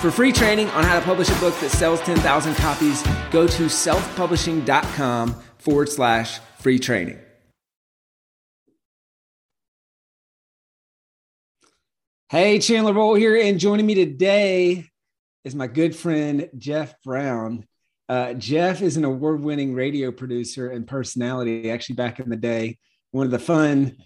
For free training on how to publish a book that sells 10,000 copies, go to selfpublishing.com forward slash free training. Hey, Chandler Bolt here, and joining me today is my good friend, Jeff Brown. Uh, Jeff is an award winning radio producer and personality, actually, back in the day. One of the fun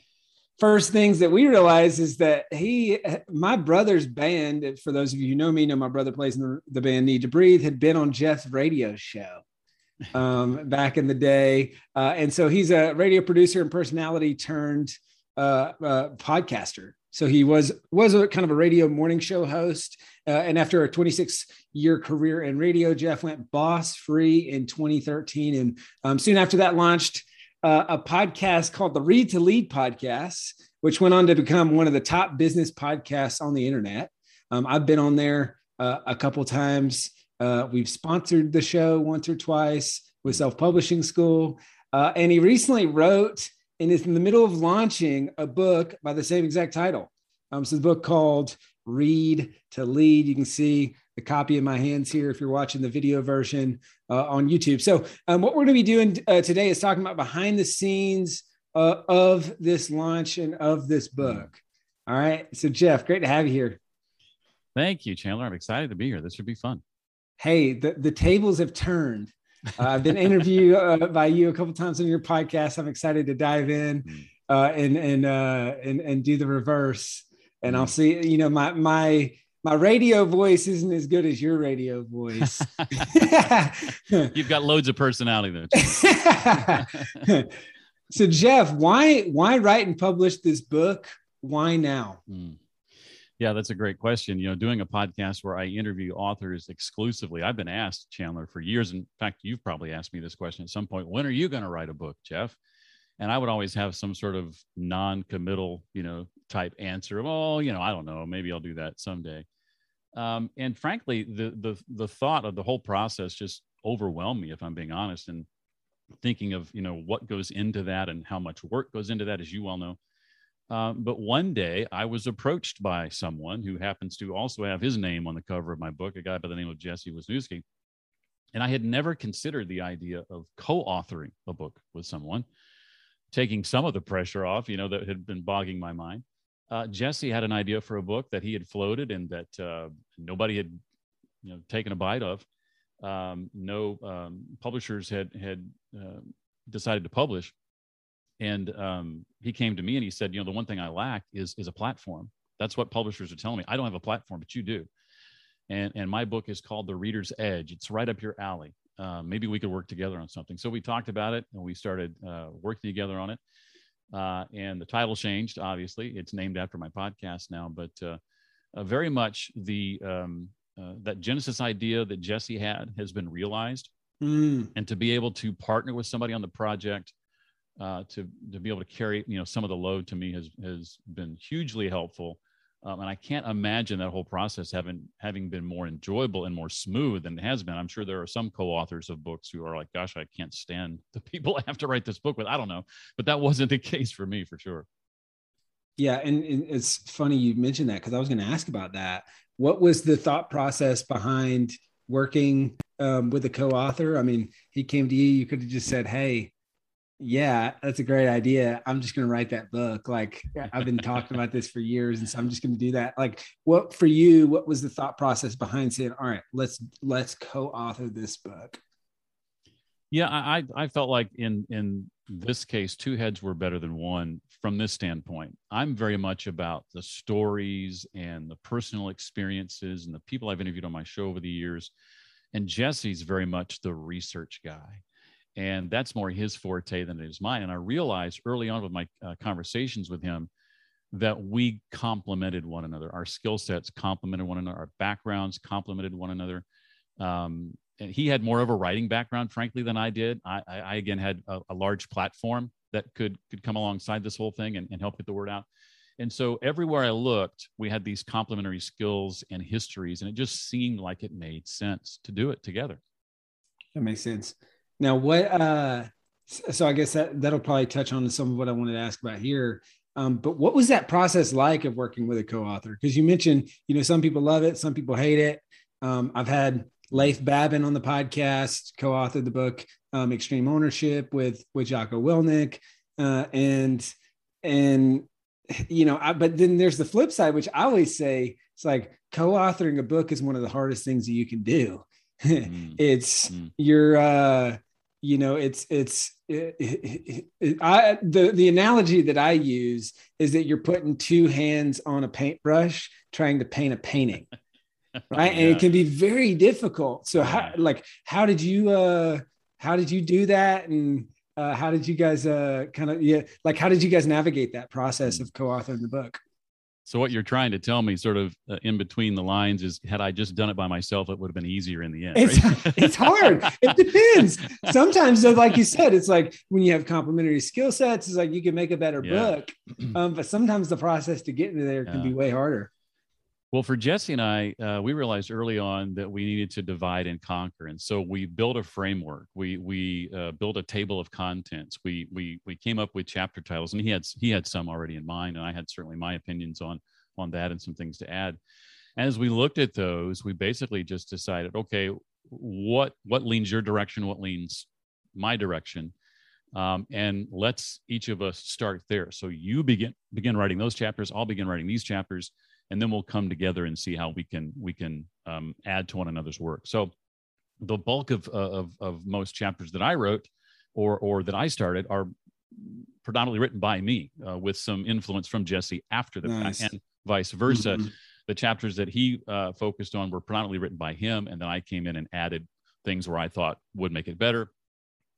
first things that we realized is that he, my brother's band, for those of you who know me, know my brother plays in the, the band Need to Breathe, had been on Jeff's radio show um, back in the day. Uh, and so he's a radio producer and personality turned uh, uh, podcaster. So he was was a kind of a radio morning show host, uh, and after a 26 year career in radio, Jeff went boss free in 2013, and um, soon after that launched uh, a podcast called the Read to Lead podcast, which went on to become one of the top business podcasts on the internet. Um, I've been on there uh, a couple times. Uh, we've sponsored the show once or twice with Self Publishing School. Uh, and he recently wrote and is in the middle of launching a book by the same exact title. Um, so the book called Read to Lead. You can see the copy in my hands here if you're watching the video version uh, on YouTube. So, um, what we're going to be doing uh, today is talking about behind the scenes uh, of this launch and of this book. All right. So, Jeff, great to have you here. Thank you, Chandler. I'm excited to be here. This should be fun. Hey, the, the tables have turned. Uh, I've been interviewed uh, by you a couple times on your podcast. I'm excited to dive in hmm. uh, and and and and do the reverse. And I'll hmm. see. You know, my my my radio voice isn't as good as your radio voice. You've got loads of personality though. so Jeff, why why write and publish this book? Why now? Mm. Yeah, that's a great question. You know, doing a podcast where I interview authors exclusively. I've been asked, Chandler, for years. In fact, you've probably asked me this question at some point. When are you going to write a book, Jeff? And I would always have some sort of non-committal, you know, type answer. Well, you know, I don't know. Maybe I'll do that someday. Um, and frankly, the the the thought of the whole process just overwhelmed me, if I'm being honest. And thinking of you know what goes into that and how much work goes into that, as you well know. Um, but one day I was approached by someone who happens to also have his name on the cover of my book, a guy by the name of Jesse Wisnewski. And I had never considered the idea of co authoring a book with someone, taking some of the pressure off, you know, that had been bogging my mind uh, Jesse had an idea for a book that he had floated and that uh, nobody had, you know, taken a bite of. Um, no um, publishers had had uh, decided to publish, and um, he came to me and he said, you know, the one thing I lack is is a platform. That's what publishers are telling me. I don't have a platform, but you do. And and my book is called The Reader's Edge. It's right up your alley. Uh, maybe we could work together on something. So we talked about it and we started uh, working together on it uh, and the title changed. Obviously, it's named after my podcast now, but uh, uh, very much the um, uh, that Genesis idea that Jesse had has been realized, mm. and to be able to partner with somebody on the project. Uh, to to be able to carry you know some of the load to me has has been hugely helpful um, and I can't imagine that whole process having having been more enjoyable and more smooth than it has been. I'm sure there are some co-authors of books who are like, "Gosh, I can't stand the people I have to write this book with." I don't know, but that wasn't the case for me for sure. Yeah, and, and it's funny you mentioned that because I was going to ask about that. What was the thought process behind working um, with a co-author? I mean, he came to you. You could have just said, "Hey, yeah, that's a great idea. I'm just going to write that book. Like I've been talking about this for years, and so I'm just going to do that. Like, what for you? What was the thought process behind saying, "All right, let's let's co-author this book"? Yeah, I I felt like in in this case, two heads were better than one from this standpoint. I'm very much about the stories and the personal experiences and the people I've interviewed on my show over the years, and Jesse's very much the research guy and that's more his forte than it is mine and i realized early on with my uh, conversations with him that we complemented one another our skill sets complemented one another our backgrounds complemented one another Um, he had more of a writing background, frankly, than I did. I, I, I again had a, a, large platform that could could come alongside this whole thing and, and help get the word out. And so everywhere I looked, we had these complementary skills and histories, and it just seemed like it made sense to do it together. That makes sense. Now, what? uh So I guess that that'll probably touch on some of what I wanted to ask about here. Um, but what was that process like of working with a co-author? Because you mentioned, you know, some people love it, some people hate it. Um, I've had Leif Babin on the podcast, co-authored the book um, Extreme Ownership with with Jocko Willink, uh, and and you know, I, but then there's the flip side, which I always say it's like co-authoring a book is one of the hardest things that you can do. mm. It's mm. you're uh, you know, it's it's it, it, it, I the the analogy that I use is that you're putting two hands on a paintbrush trying to paint a painting. right yeah. and it can be very difficult so how like how did you uh how did you do that and uh how did you guys uh kind of yeah like how did you guys navigate that process mm. of co-authoring the book so what you're trying to tell me, sort of uh, in between the lines, is had I just done it by myself, it would have been easier in the end. It's right? it's hard. It depends. Sometimes, though, like you said, it's like when you have complementary skill sets, it's like you can make a better yeah. book. Um, but sometimes the process to get into there can yeah. be way harder. Well, for Jesse and I, uh, we realized early on that we needed to divide and conquer, and so we built a framework. We we uh, built a table of contents. We we we came up with chapter titles, and he had he had some already in mind, and I had certainly my opinions on on that and some things to add. As we looked at those, we basically just decided, okay, what what leans your direction, what leans my direction, um, and let's each of us start there. So you begin begin writing those chapters. I'll begin writing these chapters and then we'll come together and see how we can we can um, add to one another's work. So the bulk of, of of most chapters that I wrote or or that I started are predominantly written by me uh, with some influence from Jesse after the nice. fact and vice versa. Mm-hmm. The chapters that he uh, focused on were predominantly written by him, and then I came in and added things where I thought would make it better.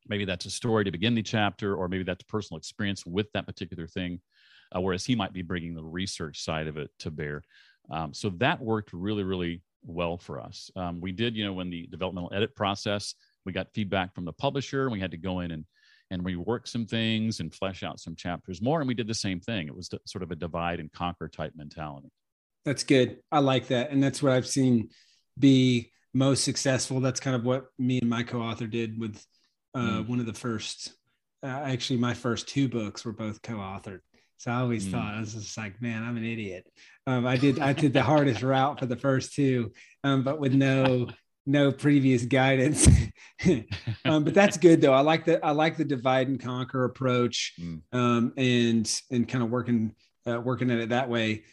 Maybe that's a story to begin the chapter, or maybe that's personal experience with that particular thing uh, whereas he might be bringing the research side of it to bear. Um, so that worked really, really well for us. Um, we did, you know, when the developmental edit process, we got feedback from the publisher, and we had to go in and and rework some things and flesh out some chapters more. And we did the same thing. It was sort of a divide and conquer type mentality. That's good. I like that, and that's what I've seen be most successful. That's kind of what me and my co-author did with uh, mm. one of the first. Uh, actually, my first two books were both co-authored. So I always mm. thought I was just like, man, I'm an idiot. Um, I did I did the hardest route for the first two, um, but with no no previous guidance. um, but that's good though. I like the I like the divide and conquer approach, mm. um, and and kind of working uh, working at it that way.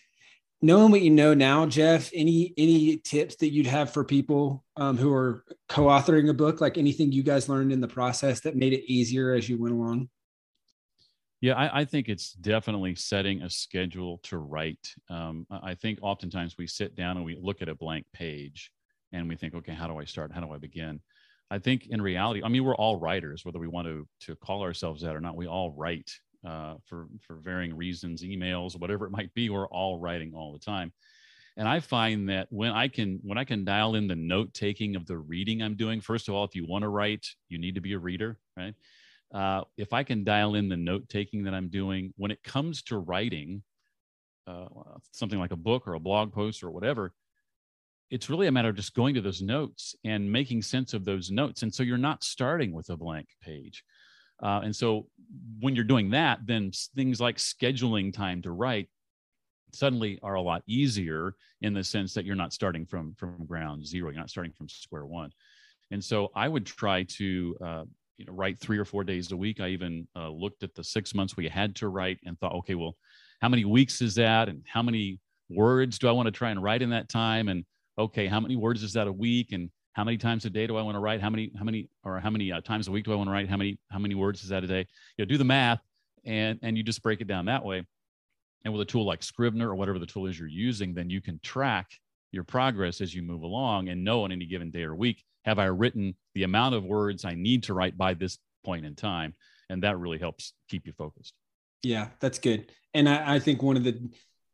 Knowing what you know now, Jeff, any any tips that you'd have for people um, who are co-authoring a book? Like anything you guys learned in the process that made it easier as you went along? Yeah, I, I, think it's definitely setting a schedule to write. Um, I think oftentimes we sit down and we look at a blank page and we think, okay, how do I start? How do I begin? I think in reality, I mean, we're all writers, whether we want to to call ourselves that or not. We all write uh, for for varying reasons, emails, whatever it might be. We're all writing all the time, and I find that when I can when I can dial in the note taking of the reading I'm doing. First of all, if you want to write, you need to be a reader, right? Uh, if I can dial in the note taking that I'm doing when it comes to writing uh, something like a book or a blog post or whatever, it's really a matter of just going to those notes and making sense of those notes. And so you're not starting with a blank page. Uh, and so when you're doing that, then things like scheduling time to write suddenly are a lot easier in the sense that you're not starting from from ground zero. You're not starting from square one. And so I would try to uh, you know write three or four days a week. I even uh, looked at the six months we had to write and thought, okay, well, how many weeks is that, and how many words do I want to try and write in that time, and okay, how many words is that a week, and how many times a day do I want to write? How many, how many, or how many uh, times a week do I want to write? How many, how many words is that a day? You know, do the math, and and you just break it down that way. And with a tool like Scrivener or whatever the tool is you're using, then you can track your progress as you move along and know on any given day or week have I written the amount of words I need to write by this point in time? And that really helps keep you focused. Yeah, that's good. And I, I think one of the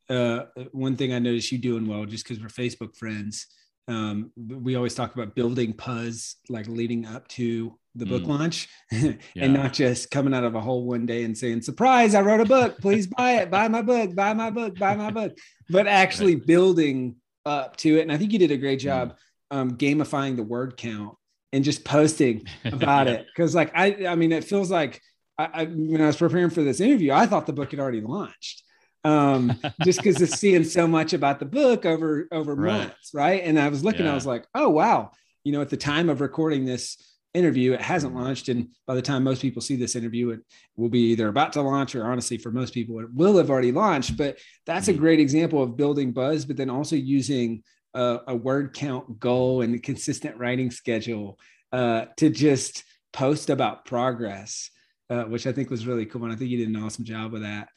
uh, one thing I noticed you doing well, just because we're Facebook friends, um, we always talk about building puzz like leading up to the book mm. launch and yeah. not just coming out of a hole one day and saying surprise i wrote a book please buy it buy my book buy my book buy my book but actually building up to it and i think you did a great mm. job um, gamifying the word count and just posting about it because like i i mean it feels like I, I, when i was preparing for this interview i thought the book had already launched um, just because of seeing so much about the book over over right. months, right? And I was looking, yeah. I was like, oh wow, you know, at the time of recording this interview, it hasn't launched, and by the time most people see this interview, it will be either about to launch or honestly, for most people, it will have already launched. But that's a mm-hmm. great example of building buzz, but then also using a, a word count goal and a consistent writing schedule uh, to just post about progress. Uh, which I think was really cool. And I think you did an awesome job with that.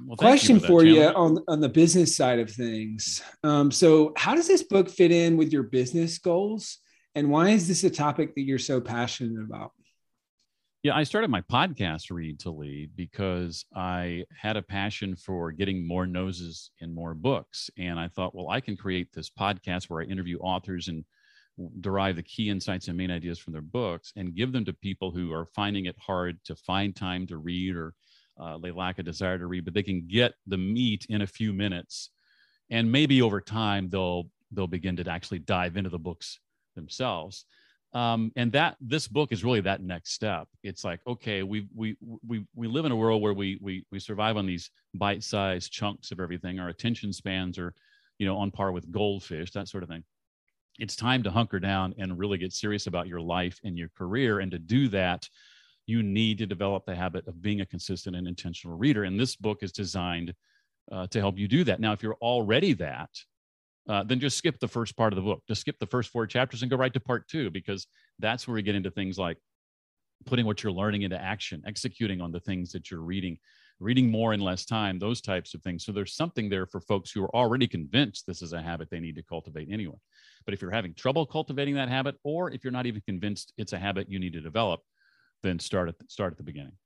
Well, Question you for, you on on the business side of things. Um, so, how does this book fit in with your business goals, and why is this a topic that you're so passionate about? Yeah, I started my podcast, Read to Lead, because I had a passion for getting more noses in more books. And I thought, well, I can create this podcast where I interview authors and derive the key insights and main ideas from their books and give them to people who are finding it hard to find time to read or uh, they lack a desire to read, but they can get the meat in a few minutes, and maybe over time they'll they'll begin to actually dive into the books themselves. Um, and that this book is really that next step. It's like okay, we we we we live in a world where we we we survive on these bite-sized chunks of everything. Our attention spans are, you know, on par with goldfish, that sort of thing. It's time to hunker down and really get serious about your life and your career. And to do that, you need to develop the habit of being a consistent and intentional reader. And this book is designed uh, to help you do that. Now, if you're already that, uh, then just skip the first part of the book. Just skip the first four chapters and go right to part two, because that's where we get into things like putting what you're learning into action, executing on the things that you're reading, reading more in less time, those types of things. So there's something there for folks who are already convinced this is a habit they need to cultivate anyway. But if you're having trouble cultivating that habit, or if you're not even convinced it's a habit you need to develop, then start at start at the beginning.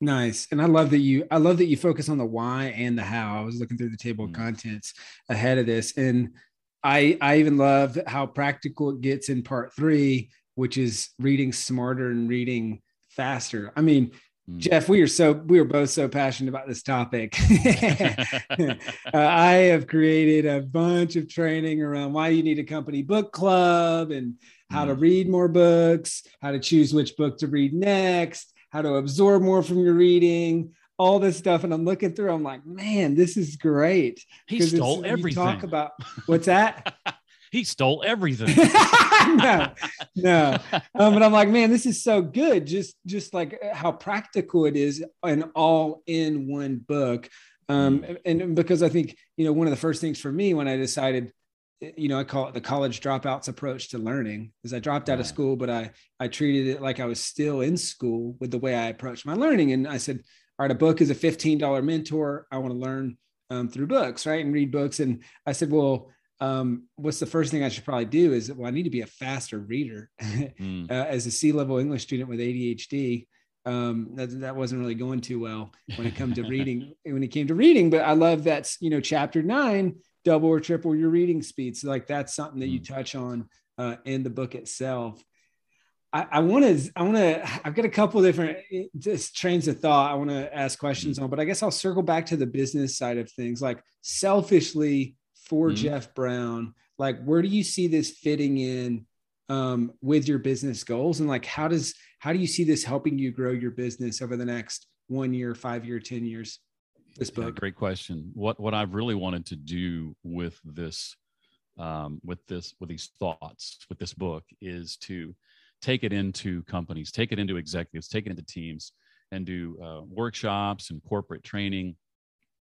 Nice. And I love that you I love that you focus on the why and the how. I was looking through the table of contents ahead of this and I I even love how practical it gets in part 3, which is reading smarter and reading faster. I mean, mm. Jeff, we are so we are both so passionate about this topic. uh, I have created a bunch of training around why you need a company book club and how to mm. read more books, how to choose which book to read next, how to absorb more from your reading, all this stuff. And I'm looking through, I'm like, man, this is great. He stole everything. talk about what's that? he stole everything. no, no. Um, but I'm like, man, this is so good. Just, just like how practical it is, an all in one book. Um, mm. and because I think, you know, one of the first things for me when I decided you know, I call it the college dropouts approach to learning is I dropped out of school, but I, I treated it like I was still in school with the way I approached my learning. And I said, all right, a book is a $15 mentor. I want to learn um, through books, right. And read books. And I said, well, um, what's the first thing I should probably do is, well, I need to be a faster reader mm. uh, as a C-level English student with ADHD. Um, that, that wasn't really going too well when it came to reading, when it came to reading, but I love that's, you know, chapter nine double or triple your reading speed. So like that's something that you mm. touch on uh, in the book itself. I want to, I want to, I've got a couple different eh, just trains of thought I want to ask questions mm. on, but I guess I'll circle back to the business side of things. Like selfishly for mm. Jeff Brown, like where do you see this fitting in um, with your business goals, and like how does how do you see this helping you grow your business over the next one year, five year, ten years? This book? Yeah, great question. What what I've really wanted to do with this, um, with this, with these thoughts, with this book, is to take it into companies, take it into executives, take it into teams, and do uh, workshops and corporate training.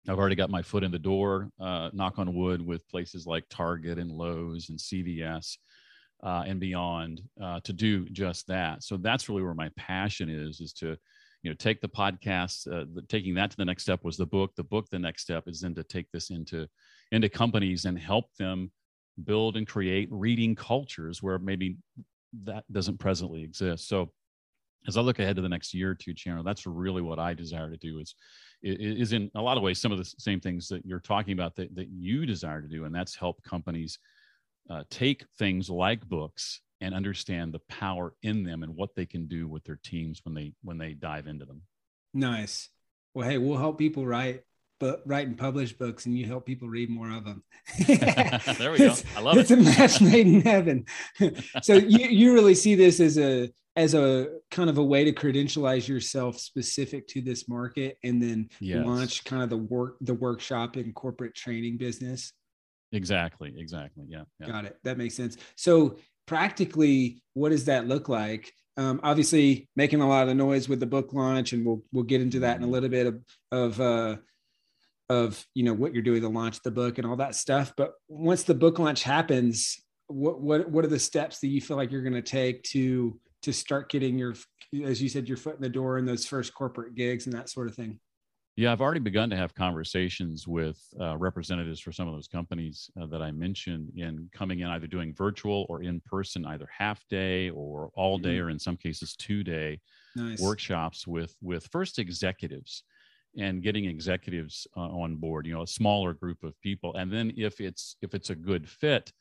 I've already got my foot in the door, uh, knock on wood, with places like Target and Lowe's and CVS. Uh, and beyond uh, to do just that. So that's really where my passion is: is to you know take the podcast uh, the, taking that to the next step was the book. The book the next step is then to take this into into companies and help them build and create reading cultures where maybe that doesn't presently exist. So as i look ahead to the next year or two Chandler, that's really what i desire to do is is in a lot of ways some of the same things that you're talking about that, that you desire to do and that's help companies uh, take things like books and understand the power in them and what they can do with their teams when they when they dive into them. Nice. Well, hey, we'll help people write but write and publish books and you help people read more of them. there we go. I love it's it. It's a match made in heaven. so you, you really see this as a as a kind of a way to credentialize yourself specific to this market and then yes. launch kind of the work the workshop and corporate training business. Exactly. Exactly. Yeah, yeah. Got it. That makes sense. So practically, what does that look like? Um, obviously, making a lot of noise with the book launch, and we'll we'll get into that in a mm-hmm. little bit of of uh, of you know what you're doing to launch the book and all that stuff. But once the book launch happens, what what what are the steps that you feel like you're going to take to to start getting your as you said your foot in the door in those first corporate gigs and that sort of thing? Yeah, I've already begun to have conversations with uh, representatives for some of those companies uh, that I mentioned in coming in either doing virtual or in person, either half day or all day, mm-hmm. or in some cases two day nice. workshops with with first executives and getting executives uh, on board. You know, a smaller group of people, and then if it's if it's a good fit,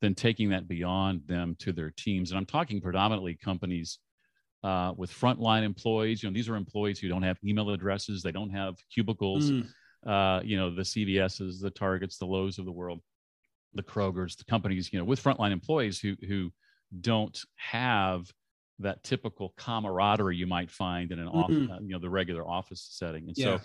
then taking that beyond them to their teams. And I'm talking predominantly companies uh, with frontline employees. You know, these are employees who don't have email addresses, they don't have cubicles. Mm. Uh, you know, the CVSs, the Targets, the Lowe's of the world, the Krogers, the companies. You know, with frontline employees who who don't have that typical camaraderie you might find in an mm-hmm. office, uh, you know, the regular office setting. And yeah. so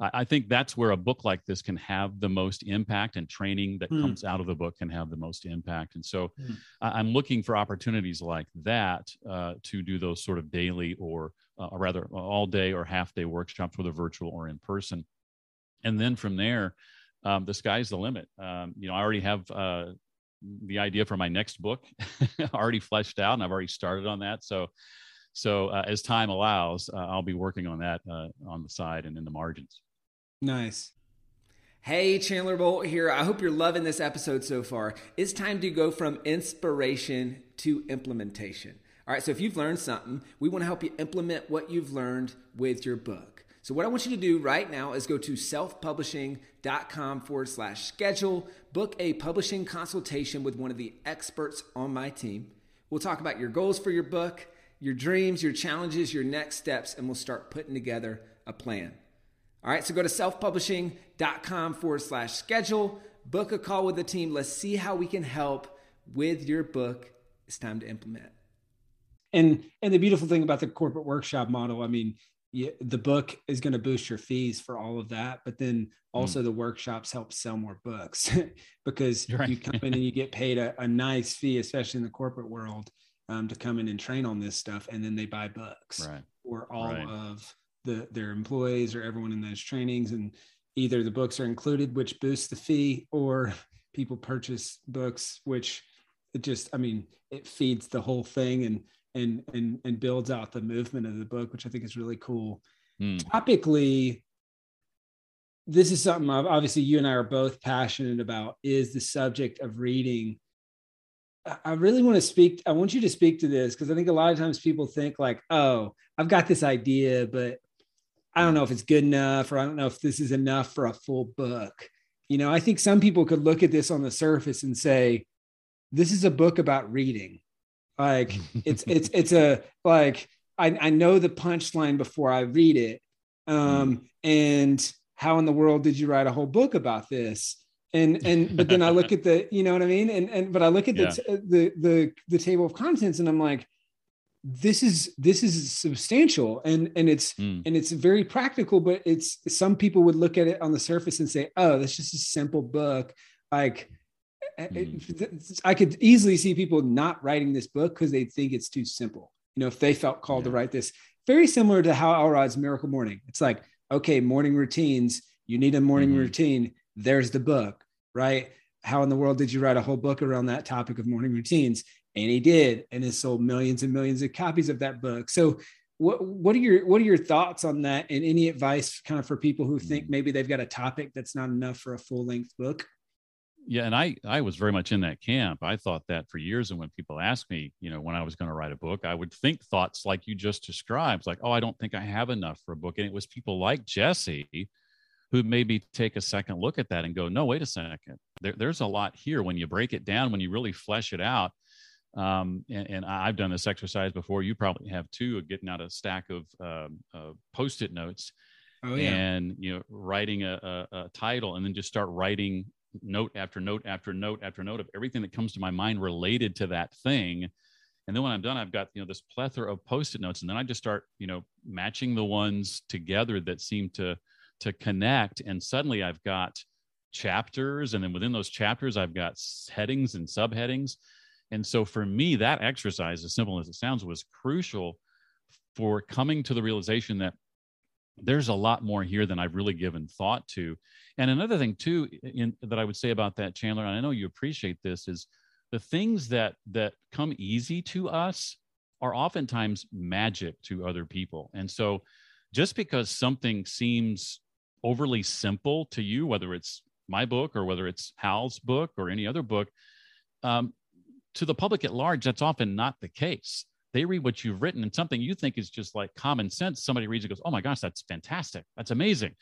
I think that's where a book like this can have the most impact and training that mm. comes out of the book can have the most impact. And so mm. I'm looking for opportunities like that uh, to do those sort of daily or uh, rather all day or half day workshops, whether virtual or in person. And then from there, um, the sky's the limit. Um, you know, I already have uh, the idea for my next book already fleshed out and I've already started on that. So, so uh, as time allows, uh, I'll be working on that uh, on the side and in the margins. Nice. Hey, Chandler Bolt here. I hope you're loving this episode so far. It's time to go from inspiration to implementation. All right, so if you've learned something, we want to help you implement what you've learned with your book. So, what I want you to do right now is go to selfpublishing.com forward slash schedule, book a publishing consultation with one of the experts on my team. We'll talk about your goals for your book, your dreams, your challenges, your next steps, and we'll start putting together a plan. All right, so go to selfpublishing.com forward slash schedule, book a call with the team. Let's see how we can help with your book. It's time to implement. And and the beautiful thing about the corporate workshop model, I mean, you, the book is going to boost your fees for all of that, but then also mm. the workshops help sell more books because right. you come in and you get paid a, a, nice fee, especially in the corporate world, um, to come in and train on this stuff, and then they buy books right. or all right. of the their employees or everyone in those trainings and either the books are included which boosts the fee or people purchase books which it just i mean it feeds the whole thing and and and and builds out the movement of the book which i think is really cool mm. topically this is something obviously you and i are both passionate about is the subject of reading I really want to speak. I want you to speak to this because I think a lot of times people think like, "Oh, I've got this idea, but I don't know if it's good enough or I don't know if this is enough for a full book. You know, I think some people could look at this on the surface and say, this is a book about reading. Like it's it's it's a like I, I know the punchline before I read it. Um, mm. and how in the world did you write a whole book about this? And and but then I look at the, you know what I mean? And and but I look at the yeah. the the the table of contents and I'm like, this is this is substantial and and it's mm. and it's very practical but it's some people would look at it on the surface and say oh that's just a simple book like mm. i could easily see people not writing this book because they think it's too simple you know if they felt called yeah. to write this very similar to how elrod's miracle morning it's like okay morning routines you need a morning mm-hmm. routine there's the book right how in the world did you write a whole book around that topic of morning routines and he did and has sold millions and millions of copies of that book so what what are your what are your thoughts on that and any advice kind of for people who think mm. maybe they've got a topic that's not enough for a full length book yeah and i i was very much in that camp i thought that for years and when people asked me you know when i was going to write a book i would think thoughts like you just described like oh i don't think i have enough for a book and it was people like jesse who maybe take a second look at that and go, no, wait a second. There, there's a lot here when you break it down, when you really flesh it out. Um, and, and, I've done this exercise before. You probably have too, of getting out a stack of um, uh, post-it notes oh, yeah. and you know writing a, a, a title, and then just start writing note after note after note after note of everything that comes to my mind related to that thing. And then when I'm done, I've got you know this plethora of post-it notes, and then I just start you know matching the ones together that seem to to connect and suddenly i've got chapters and then within those chapters i've got headings and subheadings and so for me that exercise as simple as it sounds was crucial for coming to the realization that there's a lot more here than i've really given thought to. And another thing too in, that i would say about that chandler and i know you appreciate this is the things that that come easy to us are oftentimes magic to other people. And so just because something seems overly simple to you, whether it's my book or whether it's Hal's book or any other book, um, to the public at large, that's often not the case. They read what you've written and something you think is just like common sense. Somebody reads it, goes, "Oh my gosh, that's fantastic! That's amazing."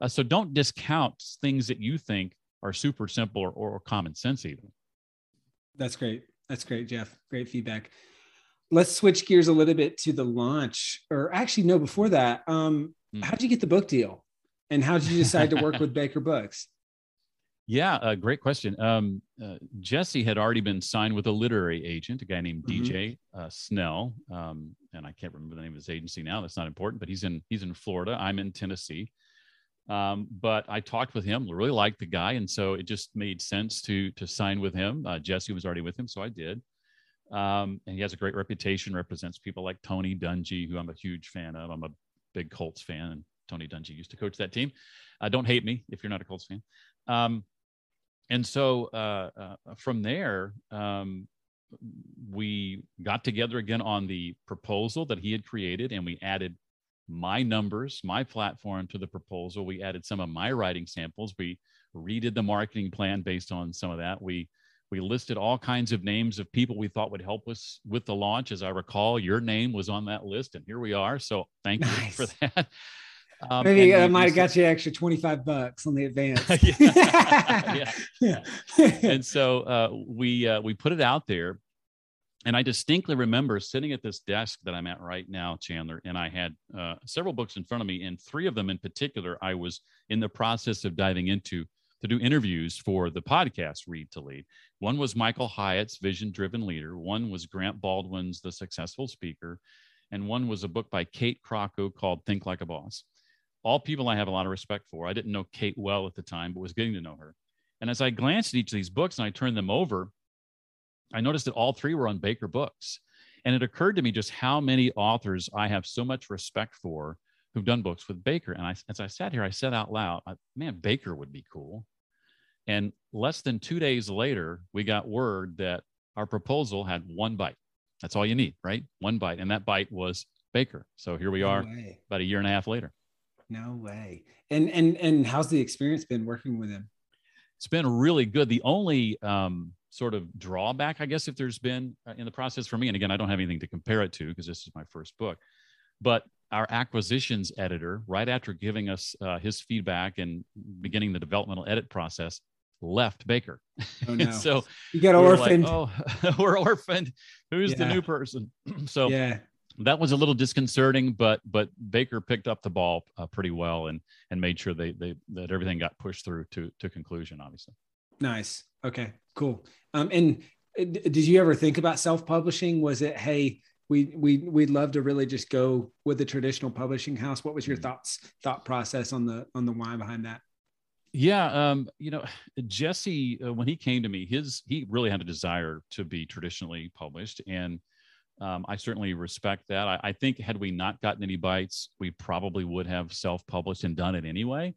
Uh, so don't discount things that you think are super simple or, or common sense, even. That's great. That's great, Jeff. Great feedback. Let's switch gears a little bit to the launch, or actually, no, before that, um, mm. how did you get the book deal? And how did you decide to work with Baker Books? Yeah, uh, great question. Um, uh, Jesse had already been signed with a literary agent, a guy named mm-hmm. DJ uh, Snell, um, and I can't remember the name of his agency now. That's not important, but he's in he's in Florida. I'm in Tennessee. Um, but I talked with him, really liked the guy, and so it just made sense to to sign with him. Uh, Jesse was already with him, so I did. Um, and he has a great reputation, represents people like Tony Dungy, who I'm a huge fan of. I'm a big Colts fan, and Tony Dungy used to coach that team. Uh, don't hate me if you're not a Colts fan. And so uh, uh, from there, um, we got together again on the proposal that he had created, and we added my numbers, my platform to the proposal. We added some of my writing samples. We redid the marketing plan based on some of that. We we listed all kinds of names of people we thought would help us with the launch. As I recall, your name was on that list, and here we are. So thank nice. you for that. Um, Maybe I might have got you extra 25 bucks on the advance. yeah. yeah. and so uh, we uh, we put it out there. And I distinctly remember sitting at this desk that I'm at right now, Chandler, and I had uh, several books in front of me, and three of them in particular, I was in the process of diving into to do interviews for the podcast Read to Lead. One was Michael Hyatt's Vision Driven Leader, one was Grant Baldwin's The Successful Speaker, and one was a book by Kate Croco called Think Like a Boss all people I have a lot of respect for. I didn't know Kate well at the time, but was getting to know her. And as I glanced at each of these books and I turned them over, I noticed that all three were on Baker books. And it occurred to me just how many authors I have so much respect for who've done books with Baker. And I, as I sat here, I said out loud, man, Baker would be cool. And less than two days later, we got word that our proposal had one bite. That's all you need, right? One bite. And that bite was Baker. So here we are about a year and a half later. No way. And and and how's the experience been working with him? It's been really good. The only um, sort of drawback, I guess, if there's been uh, in the process for me, and again, I don't have anything to compare it to because this is my first book, but our acquisitions editor, right after giving us uh, his feedback and beginning the developmental edit process, left Baker. Oh, no. so you got orphaned. Like, oh, we're orphaned. Who's yeah. the new person? so yeah that was a little disconcerting, but but Baker picked up the ball uh, pretty well and and made sure they they that everything got pushed through to to conclusion. Obviously. Nice. Okay. Cool. Um, and uh, did you ever think about self publishing? Was it hey? We we we'd love to really just go with the traditional publishing house. What was your mm-hmm. thoughts thought process on the on the why behind that? Yeah, um, you know, Jesse, uh, when he came to me, his he really had a desire to be traditionally published, and um, I certainly respect that. I, I, think had we not gotten any bites, we probably would have self-published and done it anyway.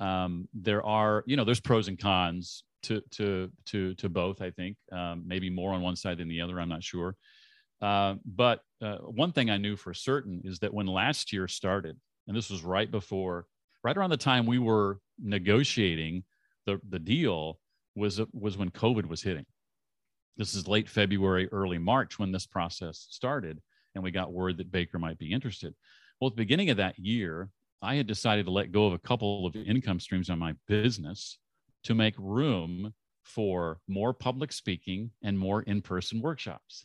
Um, there are, you know, there's pros and cons to to to to both. I think um, maybe more on one side than the other. I'm not sure. Uh, but uh, one thing I knew for certain is that when last year started, and this was right before, right around the time we were negotiating the the deal, was was when COVID was hitting this is late February, early March when this process started, and we got word that Baker might be interested. Well, at the beginning of that year, I had decided to let go of a couple of income streams on my business to make room for more public speaking and more in-person workshops.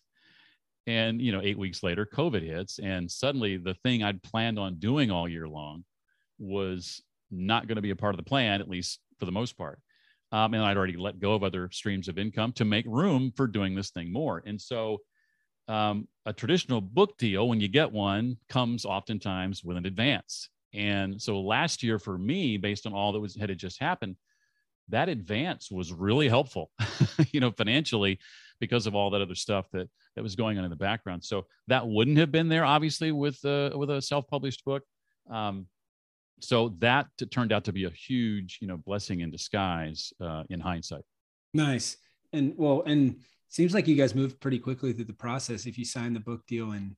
And you know, eight weeks later, COVID hits, and suddenly the thing I'd planned on doing all year long was not going to be a part of the plan, at least for the most part. Um, and I'd already let go of other streams of income to make room for doing this thing more. And so, um, a traditional book deal, when you get one, comes oftentimes with an advance. And so last year for me, based on all that was had just happened, that advance was really helpful, you know, financially because of all that other stuff that that was going on in the background. So that wouldn't have been there, obviously, with uh, with a self-published book. Um, so that turned out to be a huge, you know, blessing in disguise uh, in hindsight. Nice, and well, and seems like you guys moved pretty quickly through the process. If you signed the book deal in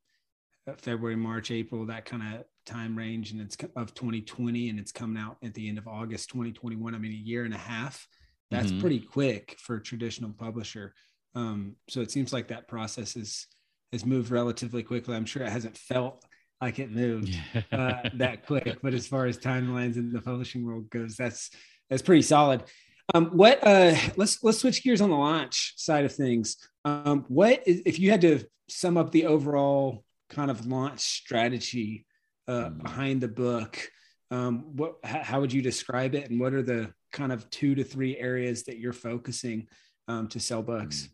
uh, February, March, April, that kind of time range, and it's of 2020, and it's coming out at the end of August 2021. I mean, a year and a half. That's mm-hmm. pretty quick for a traditional publisher. Um, so it seems like that process is has moved relatively quickly. I'm sure it hasn't felt like it moved uh, that quick, but as far as timelines in the publishing world goes, that's that's pretty solid. Um, what uh, let's let's switch gears on the launch side of things. Um, what is, if you had to sum up the overall kind of launch strategy uh, mm. behind the book? Um, what how, how would you describe it, and what are the kind of two to three areas that you're focusing um, to sell books?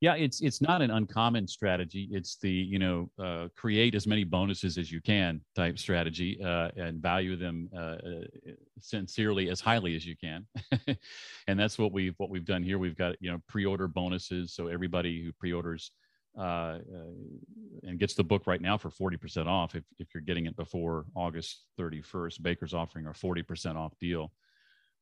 Yeah, it's it's not an uncommon strategy. It's the you know uh, create as many bonuses as you can type strategy uh, and value them uh, uh sincerely as highly as you can, and that's what we've what we've done here. We've got you know pre-order bonuses, so everybody who pre-orders uh, uh, and gets the book right now for forty percent off if if you're getting it before August thirty first. Baker's offering a forty percent off deal.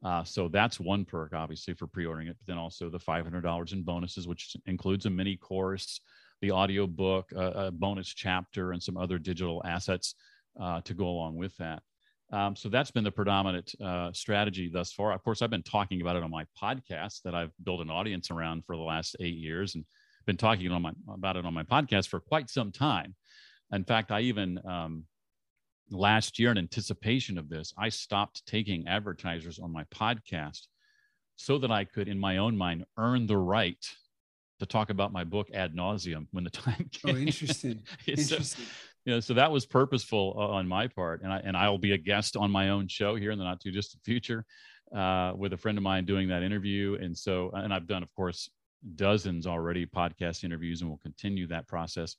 Uh, so that's one perk, obviously, for pre-ordering it. But then also the $500 in bonuses, which includes a mini course, the audio book, a, bonus chapter, and some other digital assets uh, to go along with that. Um, so that's been the predominant uh, strategy thus far. Of course, I've been talking about it on my podcast that I've built an audience around for the last eight years, and been talking on my, about it on my podcast for quite some time. In fact, I even um, last year in anticipation of this, I stopped taking advertisers on my podcast so that I could, in my own mind, earn the right to talk about my book ad nauseum when the time oh, came. Oh, interesting. interesting. So, you know, so that was purposeful uh, on my part, and I and I will be a guest on my own show here in the not too distant future uh, with a friend of mine doing that interview, and so and I've done, of course, dozens already podcast interviews, and will continue that process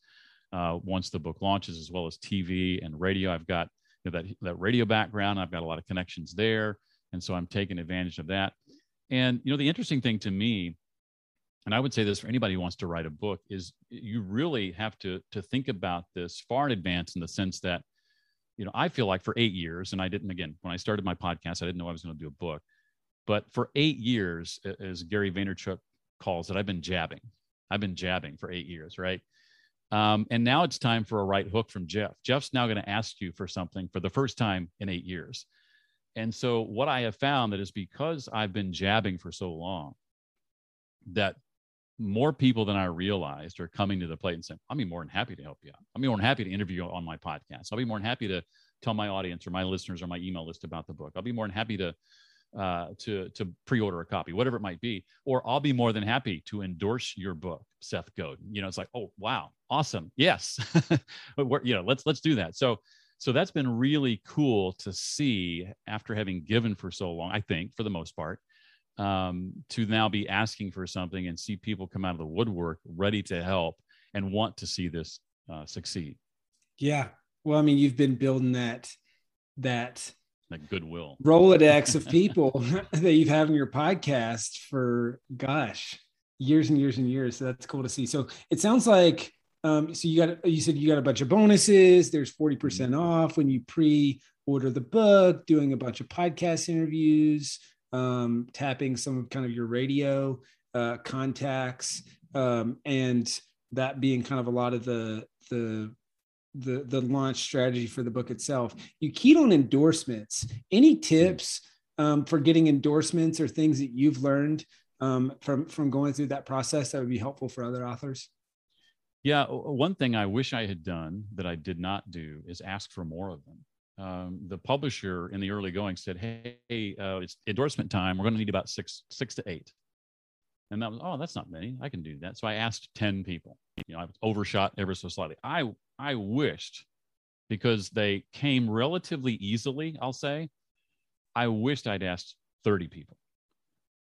uh, once the book launches, as well as TV and radio. I've got you know, that that radio background. I've got a lot of connections there, and so I'm taking advantage of that. And you know, the interesting thing to me, and I would say this for anybody who wants to write a book, is you really have to to think about this far in advance in the sense that, you know, I feel like for eight years, and I didn't again when I started my podcast, I didn't know I was going to do a book, but for eight years, as Gary Vaynerchuk calls it, I've been jabbing. I've been jabbing for eight years, right? Um, and now it's time for a right hook from Jeff. Jeff's now going to ask you for something for the first time in eight years. And so, what I have found that is because I've been jabbing for so long, that more people than I realized are coming to the plate and saying, I'll be more than happy to help you out. I'll be more than happy to interview you on my podcast. I'll be more than happy to tell my audience or my listeners or my email list about the book. I'll be more than happy to uh, to to pre-order a copy, whatever it might be, or I'll be more than happy to endorse your book, Seth Godin. You know, it's like, oh wow, awesome, yes, you know, let's let's do that. So so that's been really cool to see after having given for so long. I think for the most part, um, to now be asking for something and see people come out of the woodwork ready to help and want to see this uh, succeed. Yeah, well, I mean, you've been building that that like goodwill. Rolodex of people that you've had on your podcast for gosh years and years and years. So that's cool to see. So it sounds like um, so you got you said you got a bunch of bonuses. There's 40% mm hmm off when you pre-order the book doing a bunch of podcast interviews um, tapping some of kind of your radio uh, contacts um, and that being kind of a lot of the the the the launch strategy for the book itself. You keyed on endorsements. Any tips um, for getting endorsements or things that you've learned um, from from going through that process that would be helpful for other authors? Yeah, one thing I wish I had done that I did not do is ask for more of them. um, the publisher in the early going said, "Hey, uh, it's endorsement time. We're going to need about six six to eight. And that was, oh, that's not many. I can do that. So I asked 10 people. You know, I overshot ever so slightly. I I wished because they came relatively easily, I'll say. I wished I'd asked 30 people.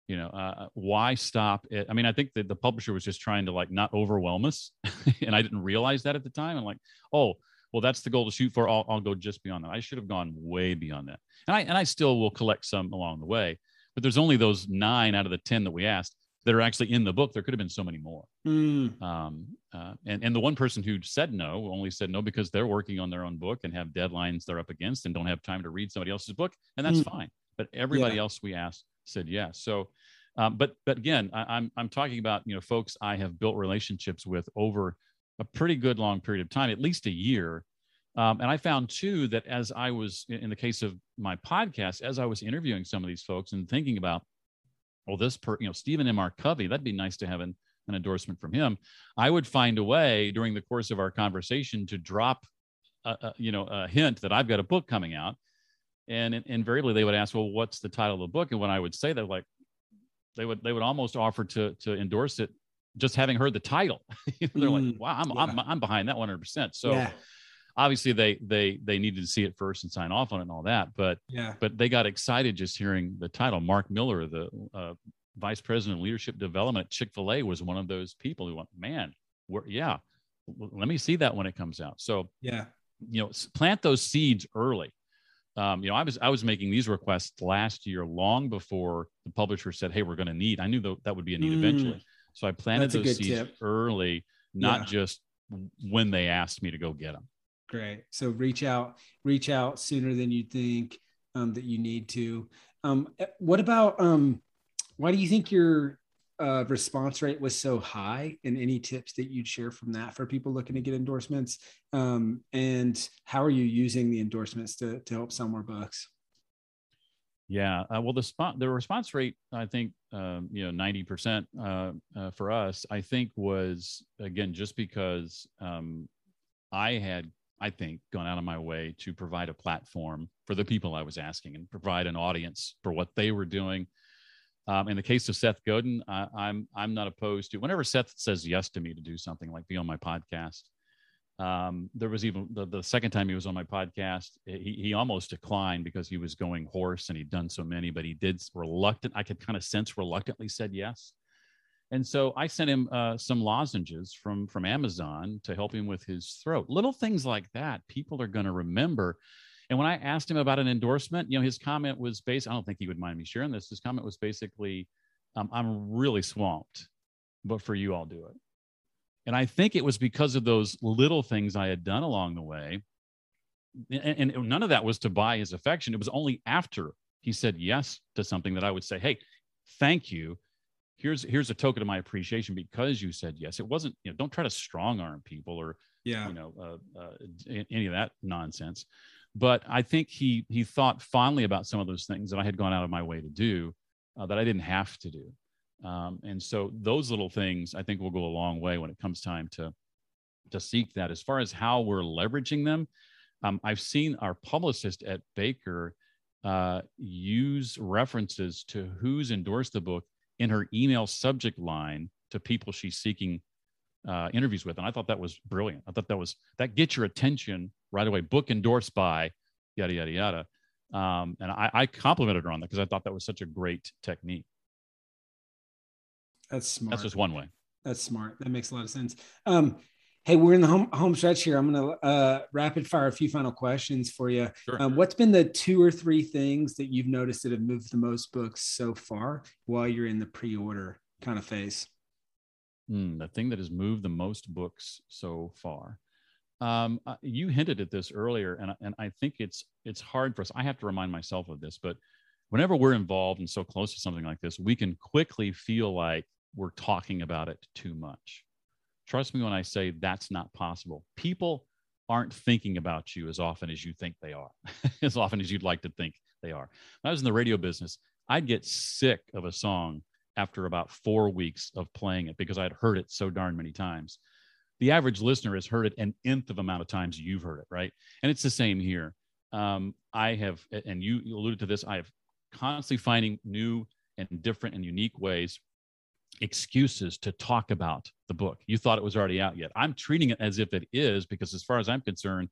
You know, uh, why stop it? I mean, I think that the publisher was just trying to like not overwhelm us. and I didn't realize that at the time. I'm like, oh, well, that's the goal to shoot for. I'll, I'll go just beyond that. I should have gone way beyond that. And I, and I still will collect some along the way. But there's only those nine out of the 10 that we asked that are actually in the book. There could have been so many more. Mm. Um, uh, and, and the one person who said no only said no because they're working on their own book and have deadlines they're up against and don't have time to read somebody else's book. And that's mm. fine. But everybody yeah. else we asked said yes. So, um, but but again, I, I'm I'm talking about you know folks I have built relationships with over a pretty good long period of time, at least a year. Um, and I found too that as I was in the case of my podcast, as I was interviewing some of these folks and thinking about well, this per, you know, Stephen M. R. Covey, that'd be nice to have an, an endorsement from him. I would find a way during the course of our conversation to drop, a, a, you know, a hint that I've got a book coming out. And invariably they would ask, well, what's the title of the book? And when I would say that, like, they would, they would almost offer to, to endorse it just having heard the title. They're mm, like, wow, I'm, yeah. I'm, I'm behind that 100%. So, yeah obviously they they they needed to see it first and sign off on it and all that but yeah. but they got excited just hearing the title. Mark miller the uh, vice president of leadership development at chick-fil-a was one of those people who went man yeah let me see that when it comes out. So yeah. you know plant those seeds early. Um, you know i was i was making these requests last year long before the publisher said hey we're going to need i knew that, that would be a need mm. eventually. So i planted That's those seeds tip. early not yeah. just when they asked me to go get them Great. So reach out, reach out sooner than you think um, that you need to. Um, eh, what about um, why do you think your uh, response rate was so high? And any tips that you'd share from that for people looking to get endorsements? Um, and how are you using the endorsements to to help sell more books? Yeah, uh, well, the spot the response rate, I think, um, you know, ninety percent uh, uh, for us, I think, was again just because um, I had I think, gone out of my way to provide a platform for the people I was asking and provide an audience for what they were doing. Um, in the case of Seth Godin, I, I'm I'm not opposed to whenever Seth says yes to me to do something like be on my podcast. Um, there was even the, the second time he was on my podcast, he, he almost declined because he was going hoarse and he'd done so many, but he did reluctant. I could kind of sense reluctantly said yes. And so I sent him uh, some lozenges from from Amazon to help him with his throat. Little things like that, people are going to remember. And when I asked him about an endorsement, you know, his comment was based. I don't think he would mind me sharing this. His comment was basically, um, "I'm really swamped, but for you, I'll do it." And I think it was because of those little things I had done along the way. And, and none of that was to buy his affection. It was only after he said yes to something that I would say, "Hey, thank you." Here's here's a token of my appreciation because you said yes. It wasn't you know don't try to strong arm people or yeah you know uh, uh, any of that nonsense. But I think he he thought fondly about some of those things that I had gone out of my way to do uh, that I didn't have to do. Um, and so those little things I think will go a long way when it comes time to to seek that. As far as how we're leveraging them, um, I've seen our publicist at Baker uh, use references to who's endorsed the book in her email subject line to people she's seeking uh, interviews with. And I thought that was brilliant. I thought that was that gets your attention right away. Book endorsed by yada yada yada. Um, and I, I complimented her on that because I thought that was such a great technique. That's smart. That's just one way. That's smart. That makes a lot of sense. Um, Hey, we're in the home home stretch here. I'm going to uh, rapid fire a few final questions for you. Sure. Um, what's been the two or three things that you've noticed that have moved the most books so far while you're in the pre-order kind of phase? Mm, the thing that has moved the most books so far. Um, uh, you hinted at this earlier, and and I think it's it's hard for us. I have to remind myself of this, but whenever we're involved and so close to something like this, we can quickly feel like we're talking about it too much Trust me when I say that's not possible. People aren't thinking about you as often as you think they are, as often as you'd like to think they are. When I was in the radio business, I'd get sick of a song after about four weeks of playing it because I'd heard it so darn many times. The average listener has heard it an nth of amount of times you've heard it, right? And it's the same here. um, I have, and you alluded to this, I have constantly finding new and different and unique ways, excuses to talk about the book. You thought it was already out yet. I'm treating it as if it is because, as far as I'm concerned,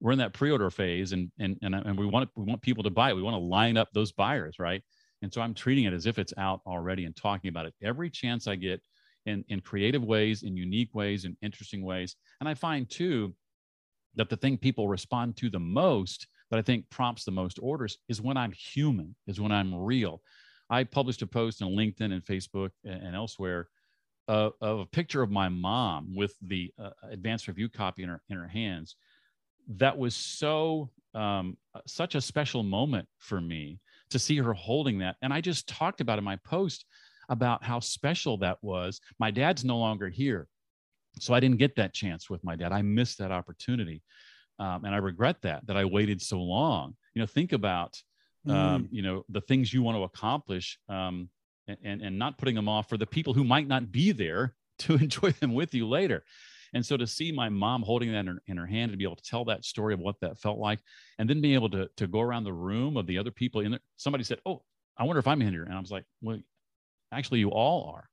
we're in that pre-order phase, and and and, and we want we want people to buy it. We want to line up those buyers, right? And so I'm treating it as if it's out already and talking about it every chance I get in in creative ways, in unique ways, in interesting ways. And I find too that the thing people respond to the most that I think prompts the most orders is when I'm human, is when I'm real. I published a post on LinkedIn and Facebook and elsewhere uh, of a picture of my mom with the uh, advanced review copy in her in her hands. That was so um, such a special moment for me to see her holding that, and I just talked about in my post about how special that was. My dad's no longer here, so I didn't get that chance with my dad. I missed that opportunity. Um, and I regret that, that I waited so long. You know, think about, um, mm. you know, the things you want to accomplish um, and, and not putting them off for the people who might not be there to enjoy them with you later. And so to see my mom holding that in her, in her hand and be able to tell that story of what that felt like, and then being able to, to go around the room of the other people in there, somebody said, Oh, I wonder if I'm in here. And I was like, Well, actually, you all are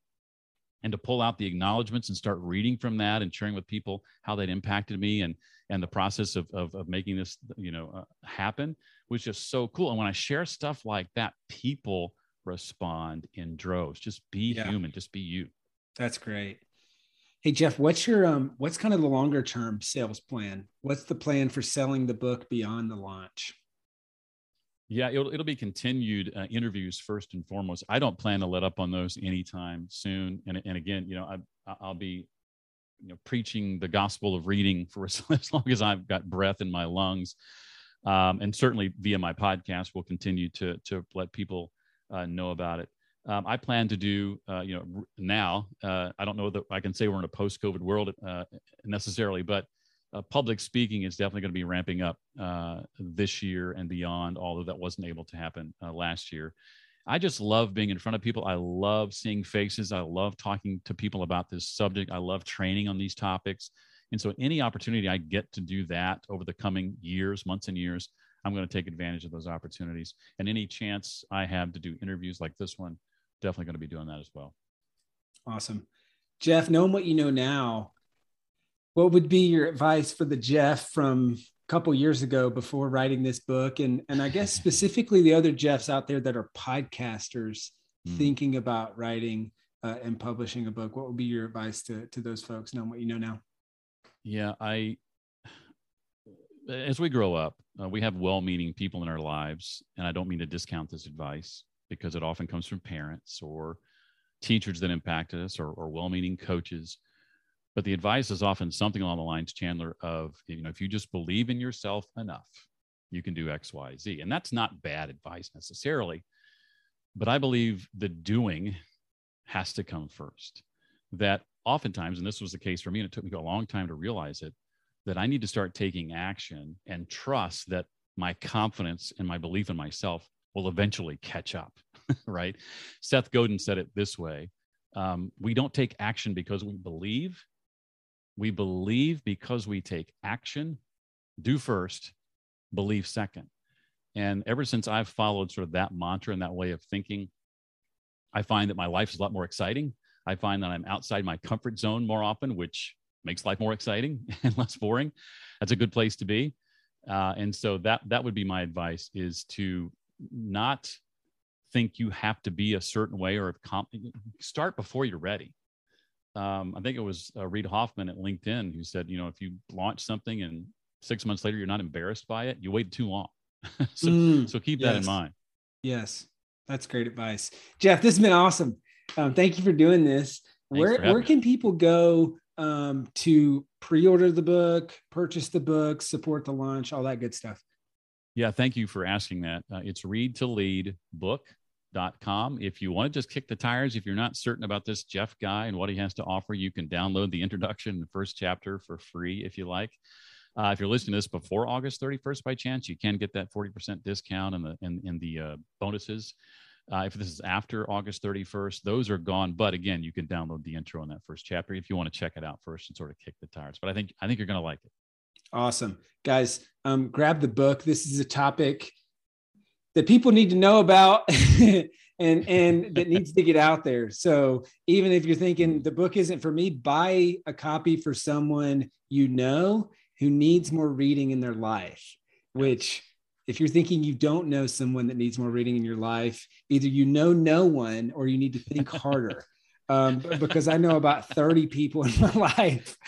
and to pull out the acknowledgments and start reading from that and sharing with people how that impacted me and and the process of of, of making this you know uh, happen was just so cool. And when i share stuff like that people respond in droves. Just be yeah. human. Just be you. That's great. Hey jeff what's your um what's kind of the longer term sales plan? What's the plan for selling the book beyond the launch yeah, it'll, it'll be continued uh, interviews first and foremost. I don't plan to let up on those anytime soon. And, and again, you know, I, I'll be, you know, preaching the gospel of reading for as, as long as I've got breath in my lungs. Um, and certainly via my podcast, we'll continue to, to let people uh, know about it. Um, I plan to do, uh, you know, now, uh, I don't know that I can say we're in a post COVID world uh, necessarily, but uh, public speaking is definitely going to be ramping up uh, this year and beyond, although that wasn't able to happen uh, last year. I just love being in front of people. I love seeing faces. I love talking to people about this subject. I love training on these topics. And so, any opportunity I get to do that over the coming years, months, and years, I'm going to take advantage of those opportunities. And any chance I have to do interviews like this one, definitely going to be doing that as well. Awesome. Jeff, knowing what you know now, what would be your advice for the Jeff from a couple years ago before writing this book? And, and I guess specifically the other Jeffs out there that are podcasters mm. thinking about writing uh, and publishing a book. What would be your advice to, to those folks knowing what you know now? Yeah, I, as we grow up, uh, we have well meaning people in our lives. And I don't mean to discount this advice because it often comes from parents or teachers that impacted us or, or well meaning coaches but the advice is often something along the lines chandler of you know if you just believe in yourself enough you can do x y z. And that's not bad advice necessarily but i believe the doing has to come first. That oftentimes and this was the case for me and it took me a long time to realize it that i need to start taking action and trust that my confidence and my belief in myself will eventually catch up right? Seth godin said it this way um, we don't take action because we believe we believe because we take action, do first, believe second. And ever since I've followed sort of that mantra and that way of thinking, I find that my life is a lot more exciting. I find that I'm outside my comfort zone more often, which makes life more exciting and less boring. That's a good place to be. Uh, and so that that would be my advice: is to not think you have to be a certain way or comp- start before you're ready um, I think it was uh, Reid Hoffman at LinkedIn who said, you know, if you launch something and six months later you're not embarrassed by it, you waited too long. so, mm, so keep yes. that in mind. Yes, that's great advice, Jeff. This has been awesome. Um, thank you for doing this. Thanks where where can people go um, to pre-order the book, purchase the book, support the launch, all that good stuff? Yeah, thank you for asking that. Uh, it's Read to Lead book com. If you want to just kick the tires, if you're not certain about this Jeff guy and what he has to offer, you can download the introduction, the first chapter for free if you like. Uh, if you're listening to this before August 31st by chance, you can get that 40% discount and the in, in the uh, bonuses. Uh, if this is after August 31st, those are gone. But again, you can download the intro in that first chapter if you want to check it out first and sort of kick the tires. But I think I think you're going to like it. Awesome. Guys, um, grab the book. This is a topic that people need to know about and and that needs to get out there. So even if you're thinking the book isn't for me, buy a copy for someone you know who needs more reading in their life. Which, if you're thinking you don't know someone that needs more reading in your life, either you know no one or you need to think harder um, because I know about 30 people in my life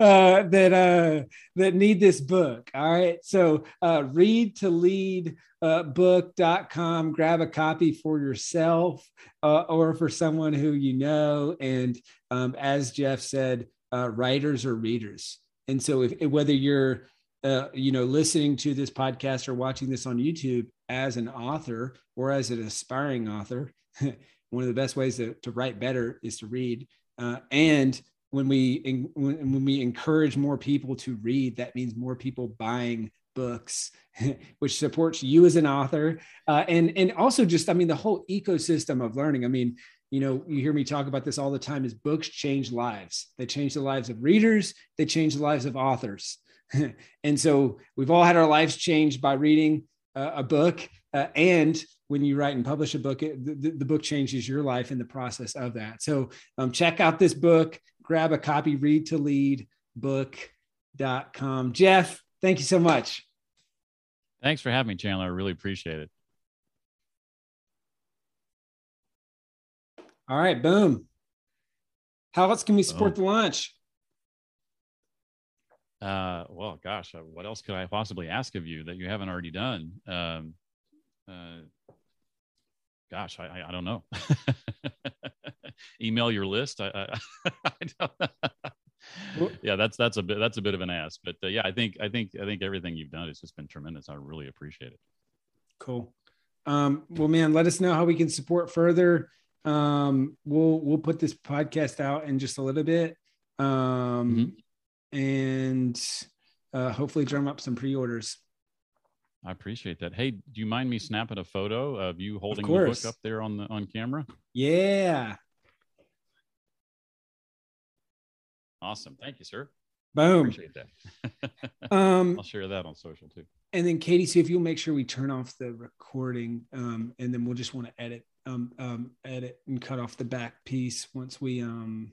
uh, that uh, that need this book. All right. So uh, read to lead uh, book.com, grab a copy for yourself uh, or for someone who you know. And um, as Jeff said, uh, writers or readers. And so if, whether you're uh, you know listening to this podcast or watching this on YouTube as an author or as an aspiring author one of the best ways to, to write better is to read. Uh, and when we when, when we encourage more people to read, that means more people buying books, which supports you as an author, uh, and and also just I mean the whole ecosystem of learning. I mean, you know, you hear me talk about this all the time. Is books change lives? They change the lives of readers. They change the lives of authors. and so we've all had our lives changed by reading uh, a book, uh, and when you write and publish a book, it, the, the, book changes your life in the process of that. So um, check out this book, grab a copy, read to lead book.com. Jeff, thank you so much. Thanks for having me, Chandler. I really appreciate it. All right, boom. How else can we support the launch? Uh, well, gosh, uh, what else could I possibly ask of you that you haven't already done? Um, uh, gosh, I, I, don't know. Email your list. I, I, yeah, that's that's a bit that's a bit of an ask, but uh, yeah, I think I think I think everything you've done has just been tremendous. I really appreciate it. Cool. Um, well, man, let us know how we can support further. Um, we'll we'll put this podcast out in just a little bit, um, mm-hmm. and uh, hopefully drum up some pre-orders. I appreciate that. Hey, do you mind me snapping a photo of you holding of the book up there on the on camera? Yeah. Awesome. Thank you, sir. Boom. Appreciate that. um, I'll share that on social too. And then Katie, see if you'll make sure we turn off the recording, um, and then we'll just want to edit, um, um, edit and cut off the back piece once we um,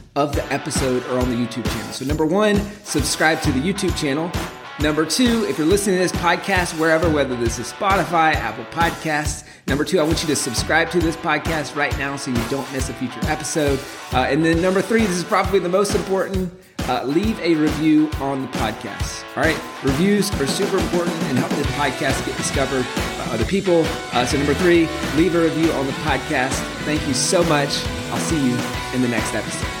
of the episode are on the YouTube channel. So, number one, subscribe to the YouTube channel. Number two, if you're listening to this podcast wherever, whether this is Spotify, Apple Podcasts, number two, I want you to subscribe to this podcast right now so you don't miss a future episode. Uh, and then number three, this is probably the most important. Uh, leave a review on the podcast. All right, reviews are super important and help the podcast get discovered by other people. Uh, so number three, leave a review on the podcast. Thank you so much. I'll see you in the next episode.